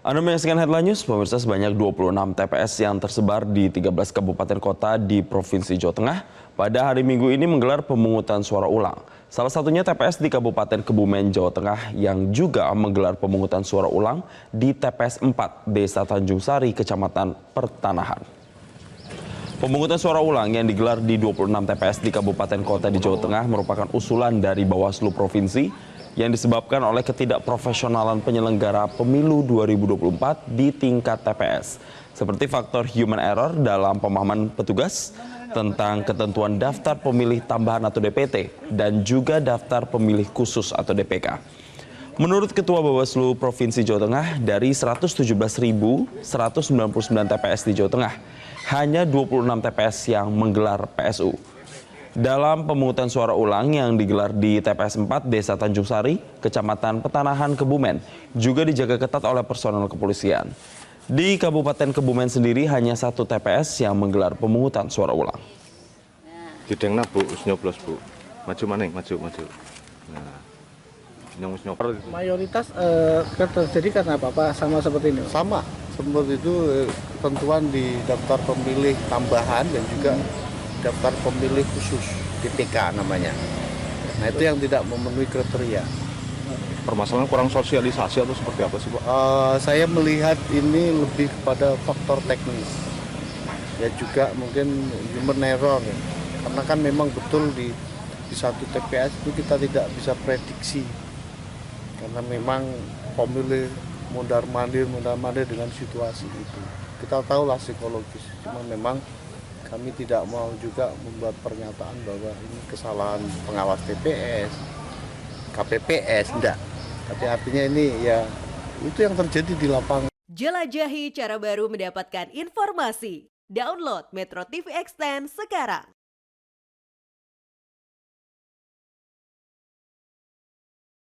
Anda menyaksikan Headline News, pemirsa sebanyak 26 TPS yang tersebar di 13 kabupaten kota di Provinsi Jawa Tengah pada hari Minggu ini menggelar pemungutan suara ulang. Salah satunya TPS di Kabupaten Kebumen, Jawa Tengah yang juga menggelar pemungutan suara ulang di TPS 4 Desa Tanjung Sari, Kecamatan Pertanahan. Pemungutan suara ulang yang digelar di 26 TPS di Kabupaten Kota di Jawa Tengah merupakan usulan dari Bawaslu Provinsi yang disebabkan oleh ketidakprofesionalan penyelenggara pemilu 2024 di tingkat TPS. Seperti faktor human error dalam pemahaman petugas tentang ketentuan daftar pemilih tambahan atau DPT dan juga daftar pemilih khusus atau DPK. Menurut Ketua Bawaslu Provinsi Jawa Tengah, dari 117.199 TPS di Jawa Tengah, hanya 26 TPS yang menggelar PSU. Dalam pemungutan suara ulang yang digelar di TPS 4 Desa Tanjung Sari, Kecamatan Petanahan, Kebumen, juga dijaga ketat oleh personel kepolisian. Di Kabupaten Kebumen sendiri hanya satu TPS yang menggelar pemungutan suara ulang. Didengna bu, nyoblos bu. Maju maning, maju, maju. Nah, wis nyoblos. Mayoritas eh, terjadi karena apa? Apa sama seperti ini? sama seperti itu eh, ketentuan di daftar pemilih tambahan dan juga daftar pemilih khusus DPK namanya. Nah itu yang tidak memenuhi kriteria. Permasalahan kurang sosialisasi atau seperti apa sih pak? Eh, saya melihat ini lebih kepada faktor teknis. Ya juga mungkin human error. ya. Karena kan memang betul di di satu TPS itu kita tidak bisa prediksi. Karena memang pemilih mundar mandir mundar mandir dengan situasi itu. Kita tahulah psikologis. Cuma memang kami tidak mau juga membuat pernyataan bahwa ini kesalahan pengawas TPS, KPPS, enggak. Tapi artinya ini ya itu yang terjadi di lapangan. Jelajahi cara baru mendapatkan informasi. Download Metro TV Extend sekarang.